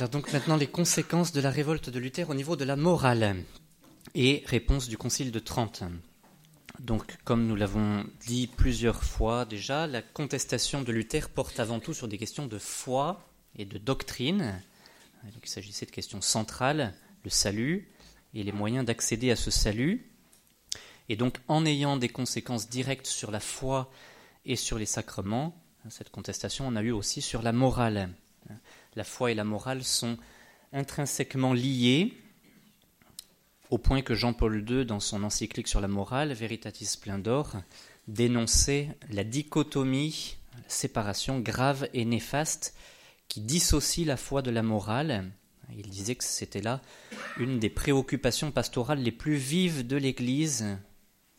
Alors donc maintenant les conséquences de la révolte de Luther au niveau de la morale et réponse du Concile de Trente. Donc comme nous l'avons dit plusieurs fois déjà, la contestation de Luther porte avant tout sur des questions de foi et de doctrine. il s'agissait de questions centrales, le salut et les moyens d'accéder à ce salut. Et donc en ayant des conséquences directes sur la foi et sur les sacrements, cette contestation en a eu aussi sur la morale la foi et la morale sont intrinsèquement liées, au point que Jean-Paul II, dans son encyclique sur la morale, Veritatis Splendor, dénonçait la dichotomie, la séparation grave et néfaste qui dissocie la foi de la morale. Il disait que c'était là une des préoccupations pastorales les plus vives de l'Église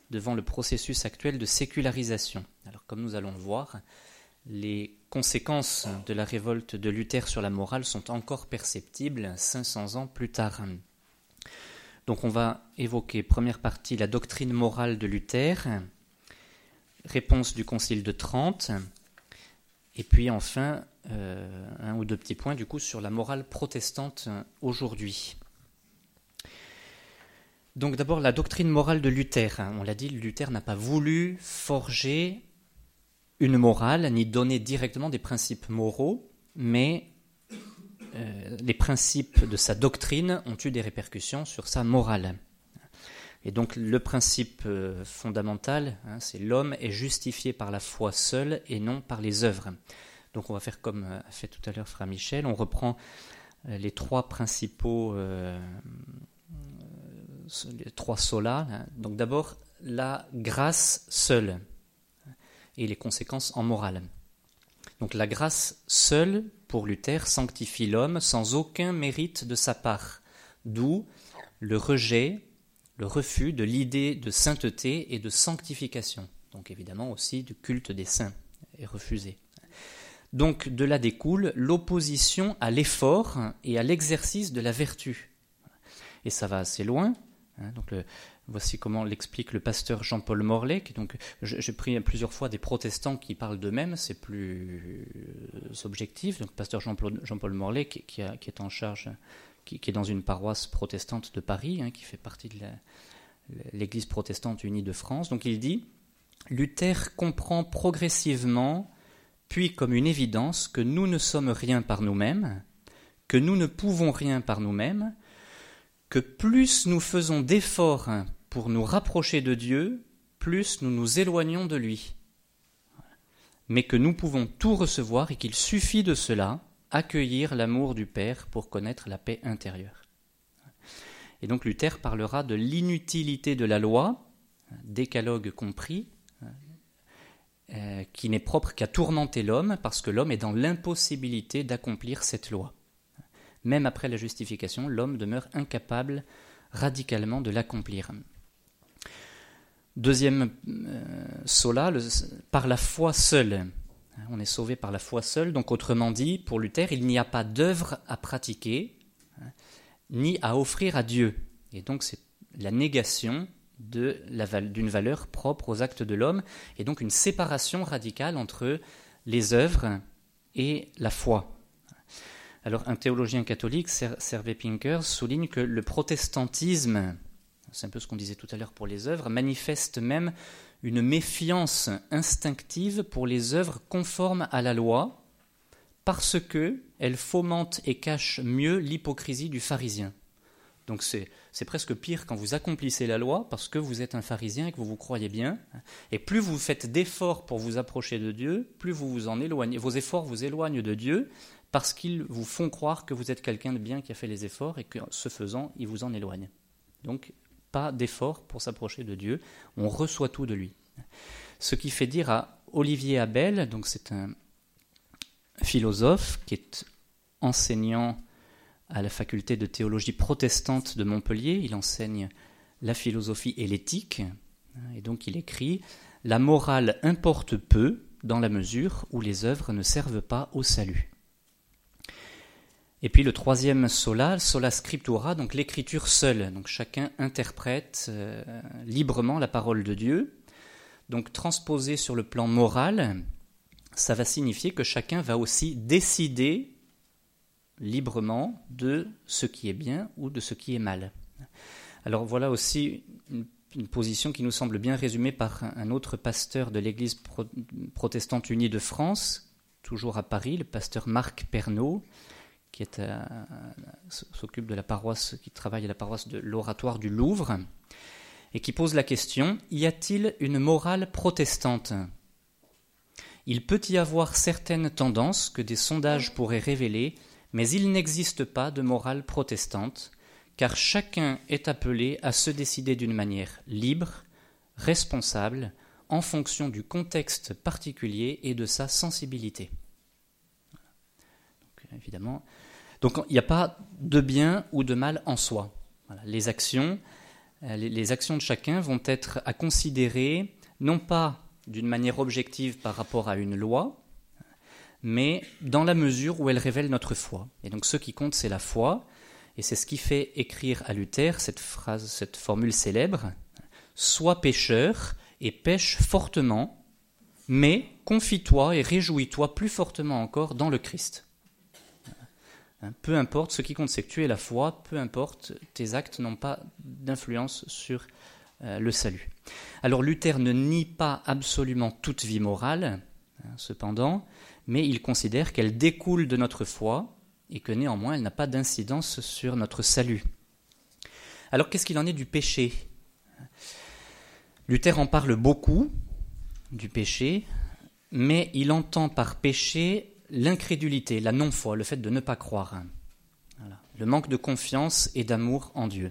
devant le processus actuel de sécularisation. Alors comme nous allons le voir, les conséquences de la révolte de Luther sur la morale sont encore perceptibles 500 ans plus tard. Donc on va évoquer, première partie, la doctrine morale de Luther, réponse du Concile de Trente, et puis enfin euh, un ou deux petits points du coup sur la morale protestante aujourd'hui. Donc d'abord la doctrine morale de Luther. On l'a dit, Luther n'a pas voulu forger une morale, ni donner directement des principes moraux, mais euh, les principes de sa doctrine ont eu des répercussions sur sa morale. Et donc le principe euh, fondamental, hein, c'est l'homme est justifié par la foi seule et non par les œuvres. Donc on va faire comme euh, a fait tout à l'heure Frère Michel, on reprend les trois principaux, les trois solas. Hein. Donc d'abord la grâce seule et les conséquences en morale. Donc la grâce seule, pour Luther, sanctifie l'homme sans aucun mérite de sa part, d'où le rejet, le refus de l'idée de sainteté et de sanctification. Donc évidemment aussi du culte des saints est refusé. Donc de là découle l'opposition à l'effort et à l'exercice de la vertu. Et ça va assez loin. Hein, donc le, Voici comment l'explique le pasteur Jean-Paul Morlet. donc, j'ai pris plusieurs fois des protestants qui parlent d'eux-mêmes, c'est plus euh, objectif. Donc, pasteur Jean-Paul Morlet, qui, est en charge, qui, est dans une paroisse protestante de Paris, hein, qui fait partie de l'Église protestante unie de France. Donc, il dit Luther comprend progressivement, puis comme une évidence, que nous ne sommes rien par nous-mêmes, que nous ne pouvons rien par nous-mêmes, que plus nous faisons d'efforts pour nous rapprocher de Dieu, plus nous nous éloignons de lui. Mais que nous pouvons tout recevoir et qu'il suffit de cela, accueillir l'amour du Père pour connaître la paix intérieure. Et donc Luther parlera de l'inutilité de la loi, décalogue compris, euh, qui n'est propre qu'à tourmenter l'homme parce que l'homme est dans l'impossibilité d'accomplir cette loi. Même après la justification, l'homme demeure incapable radicalement de l'accomplir. Deuxième euh, sola, par la foi seule. On est sauvé par la foi seule. Donc, autrement dit, pour Luther, il n'y a pas d'œuvre à pratiquer, hein, ni à offrir à Dieu. Et donc, c'est la négation d'une valeur propre aux actes de l'homme, et donc une séparation radicale entre les œuvres et la foi. Alors, un théologien catholique, Servé Pinker, souligne que le protestantisme c'est un peu ce qu'on disait tout à l'heure pour les œuvres, manifeste même une méfiance instinctive pour les œuvres conformes à la loi, parce que elles fomentent et cachent mieux l'hypocrisie du pharisien. Donc c'est, presque pire quand vous accomplissez la loi parce que vous êtes un pharisien et que vous vous croyez bien. Et plus vous faites d'efforts pour vous approcher de Dieu, plus vous vous en éloignez. Vos efforts vous éloignent de Dieu parce qu'ils vous font croire que vous êtes quelqu'un de bien qui a fait les efforts et que ce faisant, ils vous en éloignent. Donc pas d'effort pour s'approcher de Dieu, on reçoit tout de lui. Ce qui fait dire à Olivier Abel, donc c'est un philosophe qui est enseignant à la faculté de théologie protestante de Montpellier, il enseigne la philosophie et l'éthique, et donc il écrit La morale importe peu dans la mesure où les œuvres ne servent pas au salut. Et puis le troisième sola, sola scriptura, donc l'écriture seule. Donc chacun interprète euh, librement la parole de Dieu. Donc transposé sur le plan moral, ça va signifier que chacun va aussi décider librement de ce qui est bien ou de ce qui est mal. Alors voilà aussi une, position qui nous semble bien résumée par un, autre pasteur de l'Église protestante unie de France, toujours à Paris, le pasteur Marc Pernaud, qui s'occupe de la paroisse, qui travaille à la paroisse de l'Oratoire du Louvre, et qui pose la question y a-t-il une morale protestante? Il peut y avoir certaines tendances que des sondages pourraient révéler, mais il n'existe pas de morale protestante, car chacun est appelé à se décider d'une manière libre, responsable, en fonction du contexte particulier et de sa sensibilité. Évidemment, donc il n'y a pas de bien ou de mal en soi. Les actions, euh, les, actions de chacun vont être à considérer non pas d'une manière objective par rapport à une loi, mais dans la mesure où elle révèle notre foi. Et donc ce qui compte, c'est la foi, et c'est ce qui fait écrire à Luther cette phrase, cette formule célèbre Sois pécheur et pêche fortement, mais confie-toi et réjouis-toi plus fortement encore dans le Christ. Hein, peu importe, ce qui compte, c'est que tu es la foi, peu importe, tes actes n'ont pas d'influence sur euh, le salut. Alors Luther ne nie pas absolument toute vie morale, hein, cependant, mais il considère qu'elle découle de notre foi et que néanmoins elle n'a pas d'incidence sur notre salut. Alors qu'est-ce qu'il en est du péché? Luther en parle beaucoup du péché, mais il entend par péché l'incrédulité, la non-foi, le fait de ne pas croire. Le manque de confiance et d'amour en Dieu.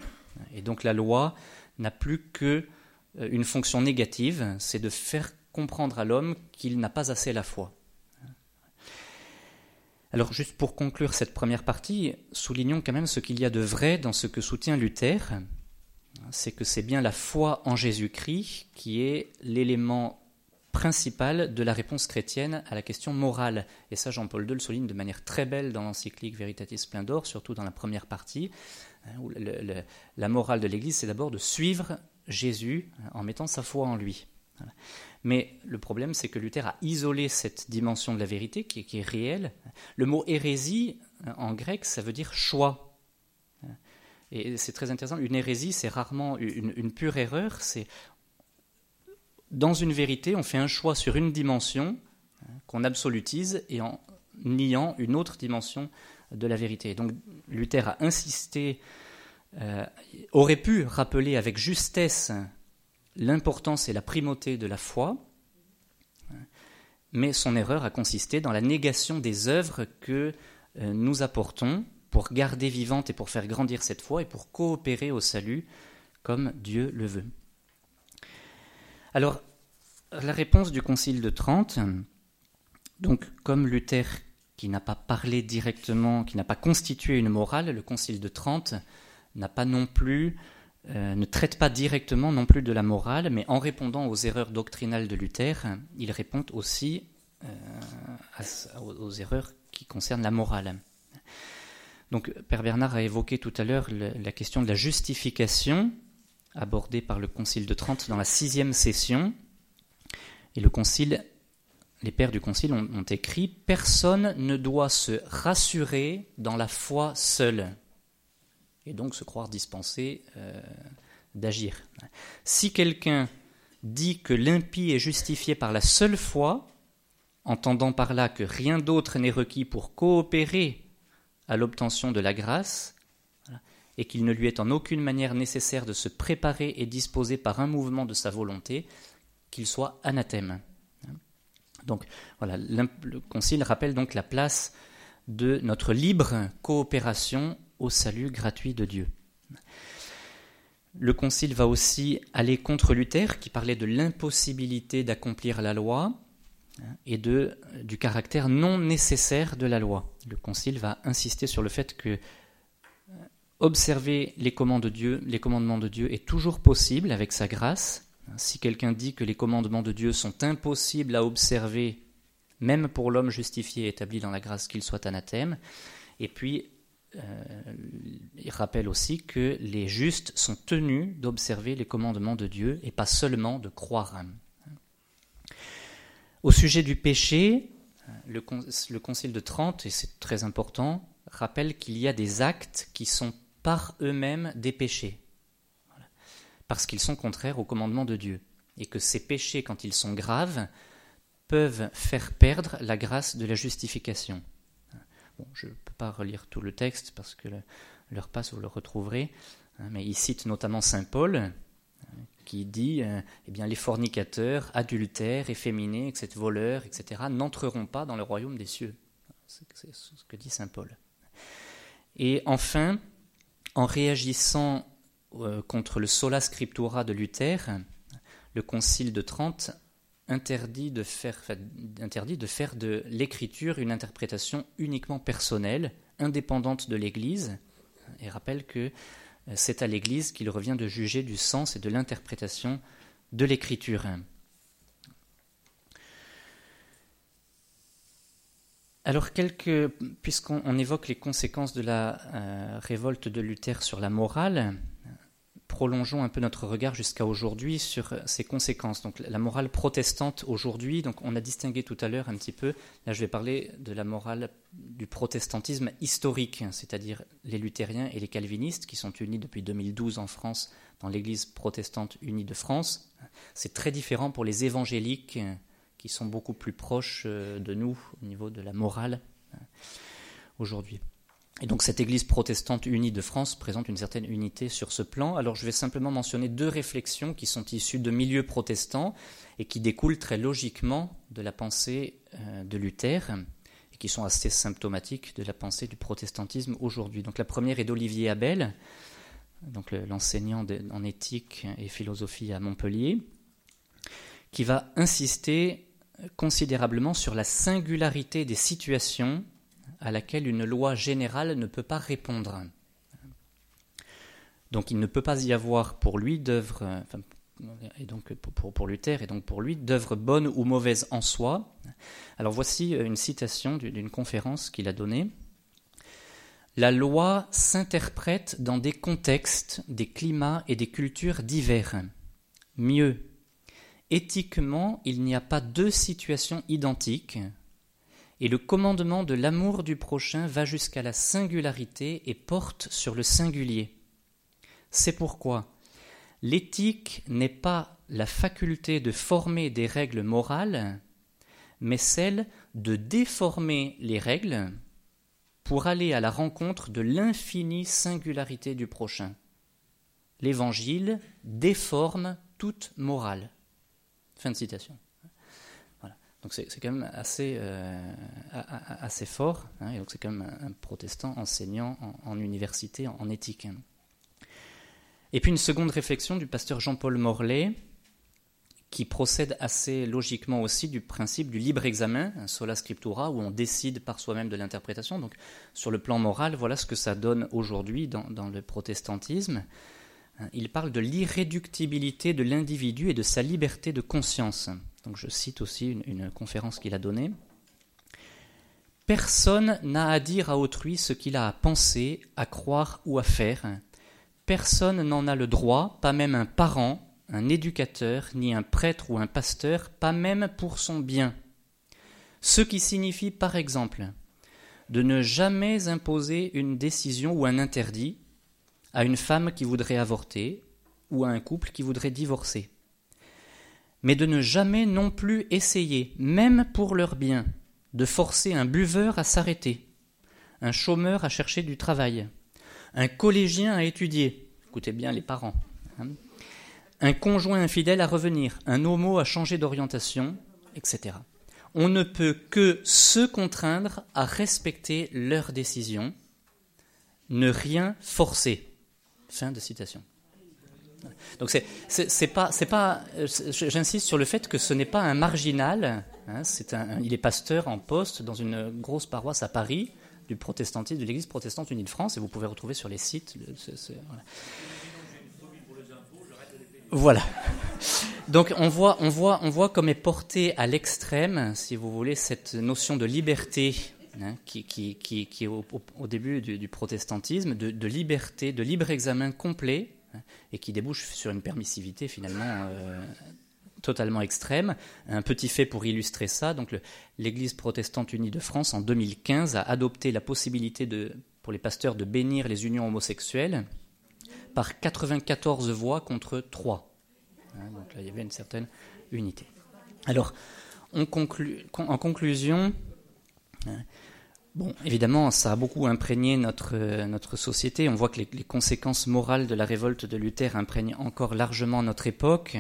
Et donc la loi n'a plus que euh, une fonction négative, c'est de faire comprendre à l'homme qu'il n'a pas assez la foi. Alors juste pour conclure cette première partie, soulignons quand même ce qu'il y a de vrai dans ce que soutient Luther, c'est que c'est bien la foi en Jésus-Christ qui est l'élément principale de la réponse chrétienne à la question morale. Et ça, Jean-Paul II le souligne de manière très belle dans l'encyclique Veritatis Splendor, surtout dans la première partie, hein, où la morale de l'Église, c'est d'abord de suivre Jésus hein, en mettant sa foi en lui. Mais le problème, c'est que Luther a isolé cette dimension de la vérité qui est, réelle. Le mot hérésie, hein, en grec, ça veut dire choix. Et c'est très intéressant. Une hérésie, c'est rarement une, une, pure erreur. C'est dans une vérité, on fait un choix sur une dimension hein, qu'on absolutise et en niant une autre dimension de la vérité. Donc Luther a insisté, euh, aurait pu rappeler avec justesse l'importance et la primauté de la foi, hein, mais son erreur a consisté dans la négation des œuvres que euh, nous apportons pour garder vivante et pour faire grandir cette foi et pour coopérer au salut comme Dieu le veut. Alors, la réponse du Concile de Trente, donc comme Luther qui n'a pas parlé directement, qui n'a pas constitué une morale, le Concile de Trente n'a pas non plus, euh, ne traite pas directement non plus de la morale, mais en répondant aux erreurs doctrinales de Luther, il répond aussi euh, aux erreurs qui concernent la morale. Donc Père Bernard a évoqué tout à l'heure la question de la justification abordé par le Concile de Trente dans la sixième session. Et les pères du Concile ont, écrit Personne ne doit se rassurer dans la foi seule, et donc se croire dispensé euh, d'agir. Si quelqu'un dit que l'impie est justifié par la seule foi, entendant par là que rien d'autre n'est requis pour coopérer à l'obtention de la grâce, et qu'il ne lui est en aucune manière nécessaire de se préparer et disposer par un mouvement de sa volonté, qu'il soit anathème. Donc voilà, le Concile rappelle donc la place de notre libre coopération au salut gratuit de Dieu. Le Concile va aussi aller contre Luther, qui parlait de l'impossibilité d'accomplir la loi et de, du caractère non nécessaire de la loi. Le Concile va insister sur le fait que observer les, de Dieu, les commandements de Dieu est toujours possible avec sa grâce. Si quelqu'un dit que les commandements de Dieu sont impossibles à observer, même pour l'homme justifié établi dans la grâce qu'il soit anathème, et puis euh, il rappelle aussi que les justes sont tenus d'observer les commandements de Dieu et pas seulement de croire. Au sujet du péché, le, le Concile de Trente, et c'est très important, rappelle qu'il y a des actes qui sont par eux-mêmes des péchés, parce qu'ils sont contraires au commandement de Dieu, et que ces péchés, quand ils sont graves, peuvent faire perdre la grâce de la justification. Bon, je ne peux pas relire tout le texte parce que l'heure passe, vous le retrouverez, hein, mais il cite notamment Saint Paul, hein, qui dit euh, eh bien, les fornicateurs, adultères, efféminés, etc., voleurs, etc., n'entreront pas dans le royaume des cieux. C'est ce que dit Saint Paul. Et enfin, en réagissant euh, contre le sola scriptura de Luther, le Concile de Trente interdit de faire, de l'écriture une interprétation uniquement personnelle, indépendante de l'Église, et rappelle que euh, c'est à l'Église qu'il revient de juger du sens et de l'interprétation de l'écriture. Alors, puisqu'on évoque les conséquences de la euh, révolte de Luther sur la morale, prolongeons un peu notre regard jusqu'à aujourd'hui sur ses conséquences. Donc la morale protestante aujourd'hui, donc on a distingué tout à l'heure un petit peu, là je vais parler de la morale du protestantisme historique, c'est-à-dire les luthériens et les calvinistes qui sont unis depuis 2012 en France dans l'Église protestante unie de France. C'est très différent pour les évangéliques qui sont beaucoup plus proches euh, de nous au niveau de la morale euh, aujourd'hui. Et donc cette Église protestante unie de France présente une certaine unité sur ce plan. Alors je vais simplement mentionner deux réflexions qui sont issues de milieux protestants et qui découlent très logiquement de la pensée euh, de Luther et qui sont assez symptomatiques de la pensée du protestantisme aujourd'hui. Donc la première est d'Olivier Abel, donc l'enseignant en éthique et philosophie à Montpellier, qui va insister considérablement sur la singularité des situations à laquelle une loi générale ne peut pas répondre. Donc il ne peut pas y avoir pour lui d'œuvre, et donc pour, pour, Luther et donc pour lui d'œuvre bonne ou mauvaise en soi. Alors voici une citation d'une conférence qu'il a donnée. La loi s'interprète dans des contextes, des climats et des cultures divers. Mieux, éthiquement, il n'y a pas deux situations identiques, et le commandement de l'amour du prochain va jusqu'à la singularité et porte sur le singulier. C'est pourquoi l'éthique n'est pas la faculté de former des règles morales, mais celle de déformer les règles pour aller à la rencontre de l'infinie singularité du prochain. L'Évangile déforme toute morale. Fin de citation. Donc c'est quand même assez, euh, assez fort. Hein, et donc c'est quand même un, protestant enseignant en, université, en, éthique. Et puis une seconde réflexion du pasteur Jean-Paul Morlaix, qui procède assez logiquement aussi du principe du libre examen, sola scriptura, où on décide par soi-même de l'interprétation. Donc sur le plan moral, voilà ce que ça donne aujourd'hui dans le protestantisme. Il parle de l'irréductibilité de l'individu et de sa liberté de conscience. Donc je cite aussi une, conférence qu'il a donnée. Personne n'a à dire à autrui ce qu'il a à penser, à croire ou à faire. Personne n'en a le droit, pas même un parent, un éducateur, ni un prêtre ou un pasteur, pas même pour son bien. Ce qui signifie, par exemple, de ne jamais imposer une décision ou un interdit à une femme qui voudrait avorter ou à un couple qui voudrait divorcer mais de ne jamais non plus essayer, même pour leur bien, de forcer un buveur à s'arrêter, un chômeur à chercher du travail, un collégien à étudier, écoutez bien les parents, hein, un conjoint infidèle à revenir, un homo à changer d'orientation, etc. On ne peut que se contraindre à respecter leurs décisions, ne rien forcer. Fin de citation. Donc c'est pas c'est pas j'insiste sur le fait que ce n'est pas un marginal. Hein, c'est un, il est pasteur en poste dans une grosse paroisse à Paris du protestantisme de l'Église protestante unie de France et vous pouvez retrouver sur les sites. voilà. Donc on voit, on voit, on voit comme est portée à l'extrême, si vous voulez, cette notion de liberté hein, qui, est au, début du, protestantisme, de, liberté, de libre examen complet, et qui débouche sur une permissivité finalement euh, totalement extrême. Un petit fait pour illustrer ça, donc l'Église protestante unie de France en 2015 a adopté la possibilité de, pour les pasteurs de bénir les unions homosexuelles par 94 voix contre 3. Hein, donc là, il y avait une certaine unité. Alors, en conclusion, hein, bon, évidemment, ça a beaucoup imprégné notre, notre société. On voit que les, conséquences morales de la révolte de Luther imprègnent encore largement notre époque.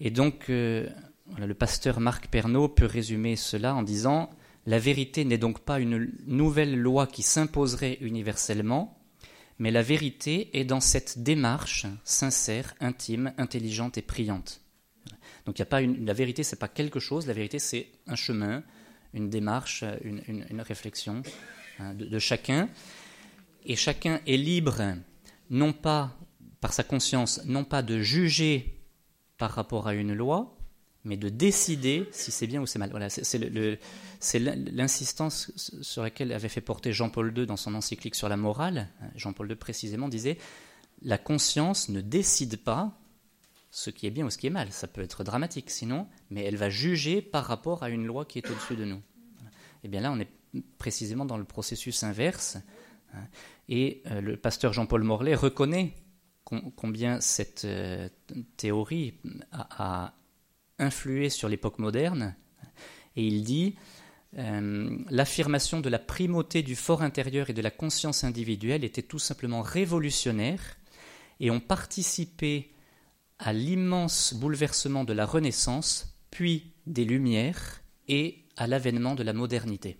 Et donc, euh, le pasteur Marc Pernaud peut résumer cela en disant La vérité n'est donc pas une nouvelle loi qui s'imposerait universellement, mais la vérité est dans cette démarche sincère, intime, intelligente et priante. Donc il a pas une, la vérité, c'est pas quelque chose, la vérité c'est un chemin, une démarche, une, réflexion hein, de, chacun. Et chacun est libre, non pas par sa conscience, non pas de juger par rapport à une loi, mais de décider si c'est bien ou c'est mal. Voilà, c'est l'insistance sur laquelle avait fait porter Jean-Paul II dans son encyclique sur la morale. Jean-Paul II précisément disait la conscience ne décide pas ce qui est bien ou ce qui est mal. Ça peut être dramatique sinon, mais elle va juger par rapport à une loi qui est au-dessus de nous. Et eh bien là, on est précisément dans le processus inverse. Hein. Et euh, le pasteur Jean-Paul Morlaix reconnaît combien cette euh, théorie a, influé sur l'époque moderne. Et il dit euh, l'affirmation de la primauté du fort intérieur et de la conscience individuelle était tout simplement révolutionnaire et ont participé à l'immense bouleversement de la Renaissance, puis des Lumières et à l'avènement de la modernité.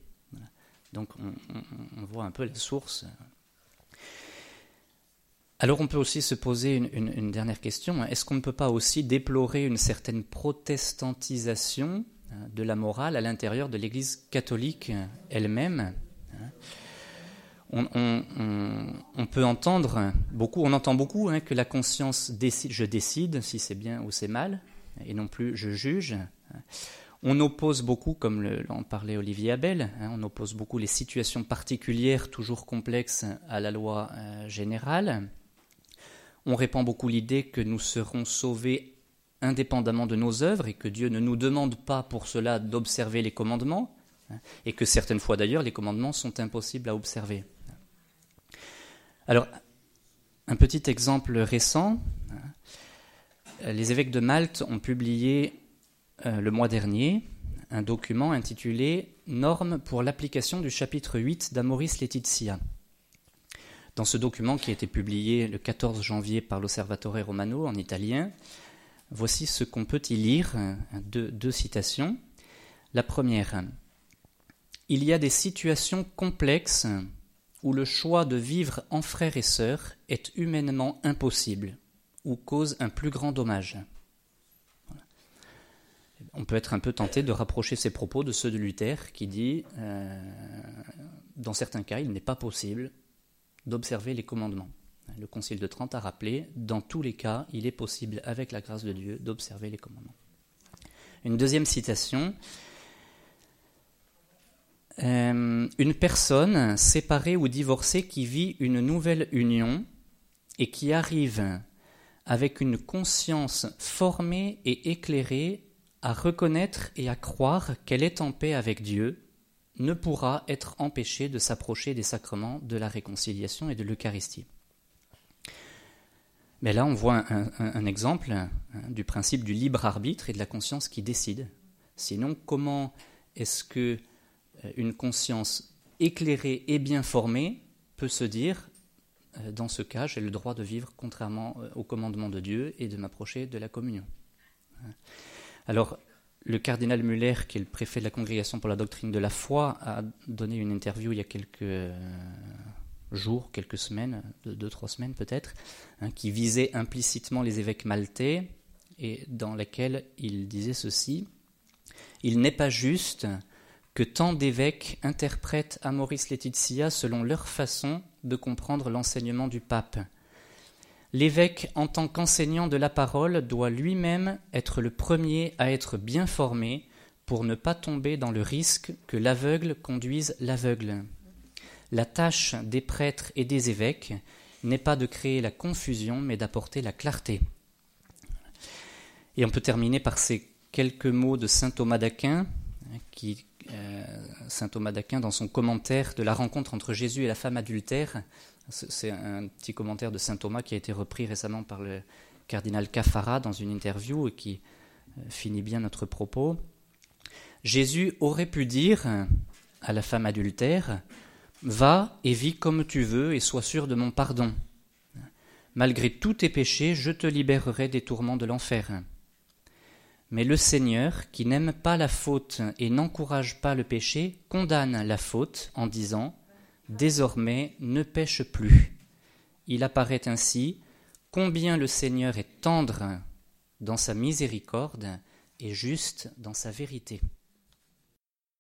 Donc on, voit un peu la source. Alors on peut aussi se poser une, dernière question. Est-ce qu'on ne peut pas aussi déplorer une certaine protestantisation hein, de la morale à l'intérieur de l'Église catholique elle-même on, peut entendre beaucoup, on entend beaucoup hein, que la conscience décide, je décide si c'est bien ou c'est mal, et non plus je juge. On oppose beaucoup, comme l'en parlait Olivier Abel, hein, on oppose beaucoup les situations particulières, toujours complexes, à la loi euh, générale. On répand beaucoup l'idée que nous serons sauvés indépendamment de nos œuvres et que Dieu ne nous demande pas pour cela d'observer les commandements, hein, et que certaines fois d'ailleurs les commandements sont impossibles à observer. Alors, un petit exemple récent, hein, les évêques de Malte ont publié euh, le mois dernier un document intitulé Normes pour l'application du chapitre 8 d'Amoris Laetitia. Dans ce document qui a été publié le 14 janvier par l'Osservatore Romano en italien, voici ce qu'on peut y lire, deux, citations. La première, il y a des situations complexes où le choix de vivre en frères et sœurs est humainement impossible ou cause un plus grand dommage. On peut être un peu tenté de rapprocher ces propos de ceux de Luther qui dit euh, dans certains cas, il n'est pas possible d'observer les commandements. Le Concile de Trente a rappelé, dans tous les cas, il est possible, avec la grâce de Dieu, d'observer les commandements. Une deuxième citation. Euh, une personne séparée ou divorcée qui vit une nouvelle union et qui arrive avec une conscience formée et éclairée à reconnaître et à croire qu'elle est en paix avec Dieu, ne pourra être empêché de s'approcher des sacrements de la réconciliation et de l'Eucharistie. Mais là, on voit un, exemple hein, du principe du libre arbitre et de la conscience qui décide. Sinon, comment est-ce que une conscience éclairée et bien formée peut se dire, euh, dans ce cas, j'ai le droit de vivre contrairement euh, au commandement de Dieu et de m'approcher de la communion. Alors, le cardinal Muller, qui est le préfet de la Congrégation pour la doctrine de la foi, a donné une interview il y a quelques euh, jours, quelques semaines, deux, trois semaines peut-être, hein, qui visait implicitement les évêques maltais et dans laquelle il disait ceci Il n'est pas juste que tant d'évêques interprètent Amoris Laetitia selon leur façon de comprendre l'enseignement du pape L'évêque, en tant qu'enseignant de la parole, doit lui-même être le premier à être bien formé pour ne pas tomber dans le risque que l'aveugle conduise l'aveugle. La tâche des prêtres et des évêques n'est pas de créer la confusion, mais d'apporter la clarté. Et on peut terminer par ces quelques mots de saint Thomas d'Aquin, qui, saint Thomas d'Aquin, dans son commentaire de la rencontre entre Jésus et la femme adultère, c'est un petit commentaire de saint Thomas qui a été repris récemment par le cardinal Cafara dans une interview et qui euh, finit bien notre propos. Jésus aurait pu dire à la femme adultère Va et vis comme tu veux et sois sûr de mon pardon. Malgré tous tes péchés, je te libérerai des tourments de l'enfer. Mais le Seigneur, qui n'aime pas la faute et n'encourage pas le péché, condamne la faute en disant Désormais ne pêche plus. Il apparaît ainsi combien le Seigneur est tendre dans sa miséricorde et juste dans sa vérité.